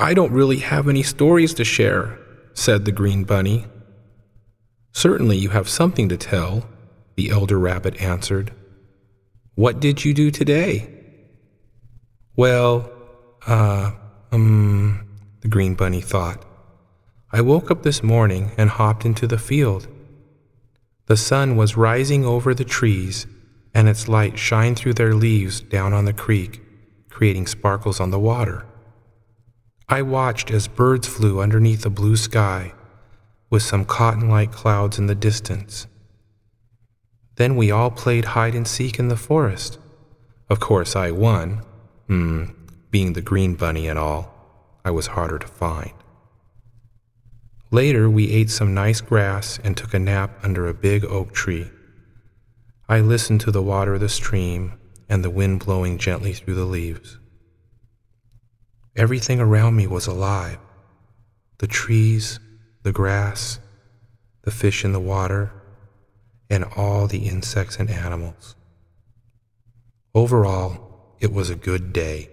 I don't really have any stories to share, said the green bunny. Certainly you have something to tell, the elder rabbit answered. What did you do today? Well, uh, um, the green bunny thought. I woke up this morning and hopped into the field. The sun was rising over the trees, and its light shined through their leaves down on the creek, creating sparkles on the water. I watched as birds flew underneath a blue sky, with some cotton like clouds in the distance. Then we all played hide and seek in the forest. Of course, I won. Hmm, being the green bunny and all, I was harder to find. Later, we ate some nice grass and took a nap under a big oak tree. I listened to the water of the stream and the wind blowing gently through the leaves. Everything around me was alive the trees, the grass, the fish in the water, and all the insects and animals. Overall, it was a good day.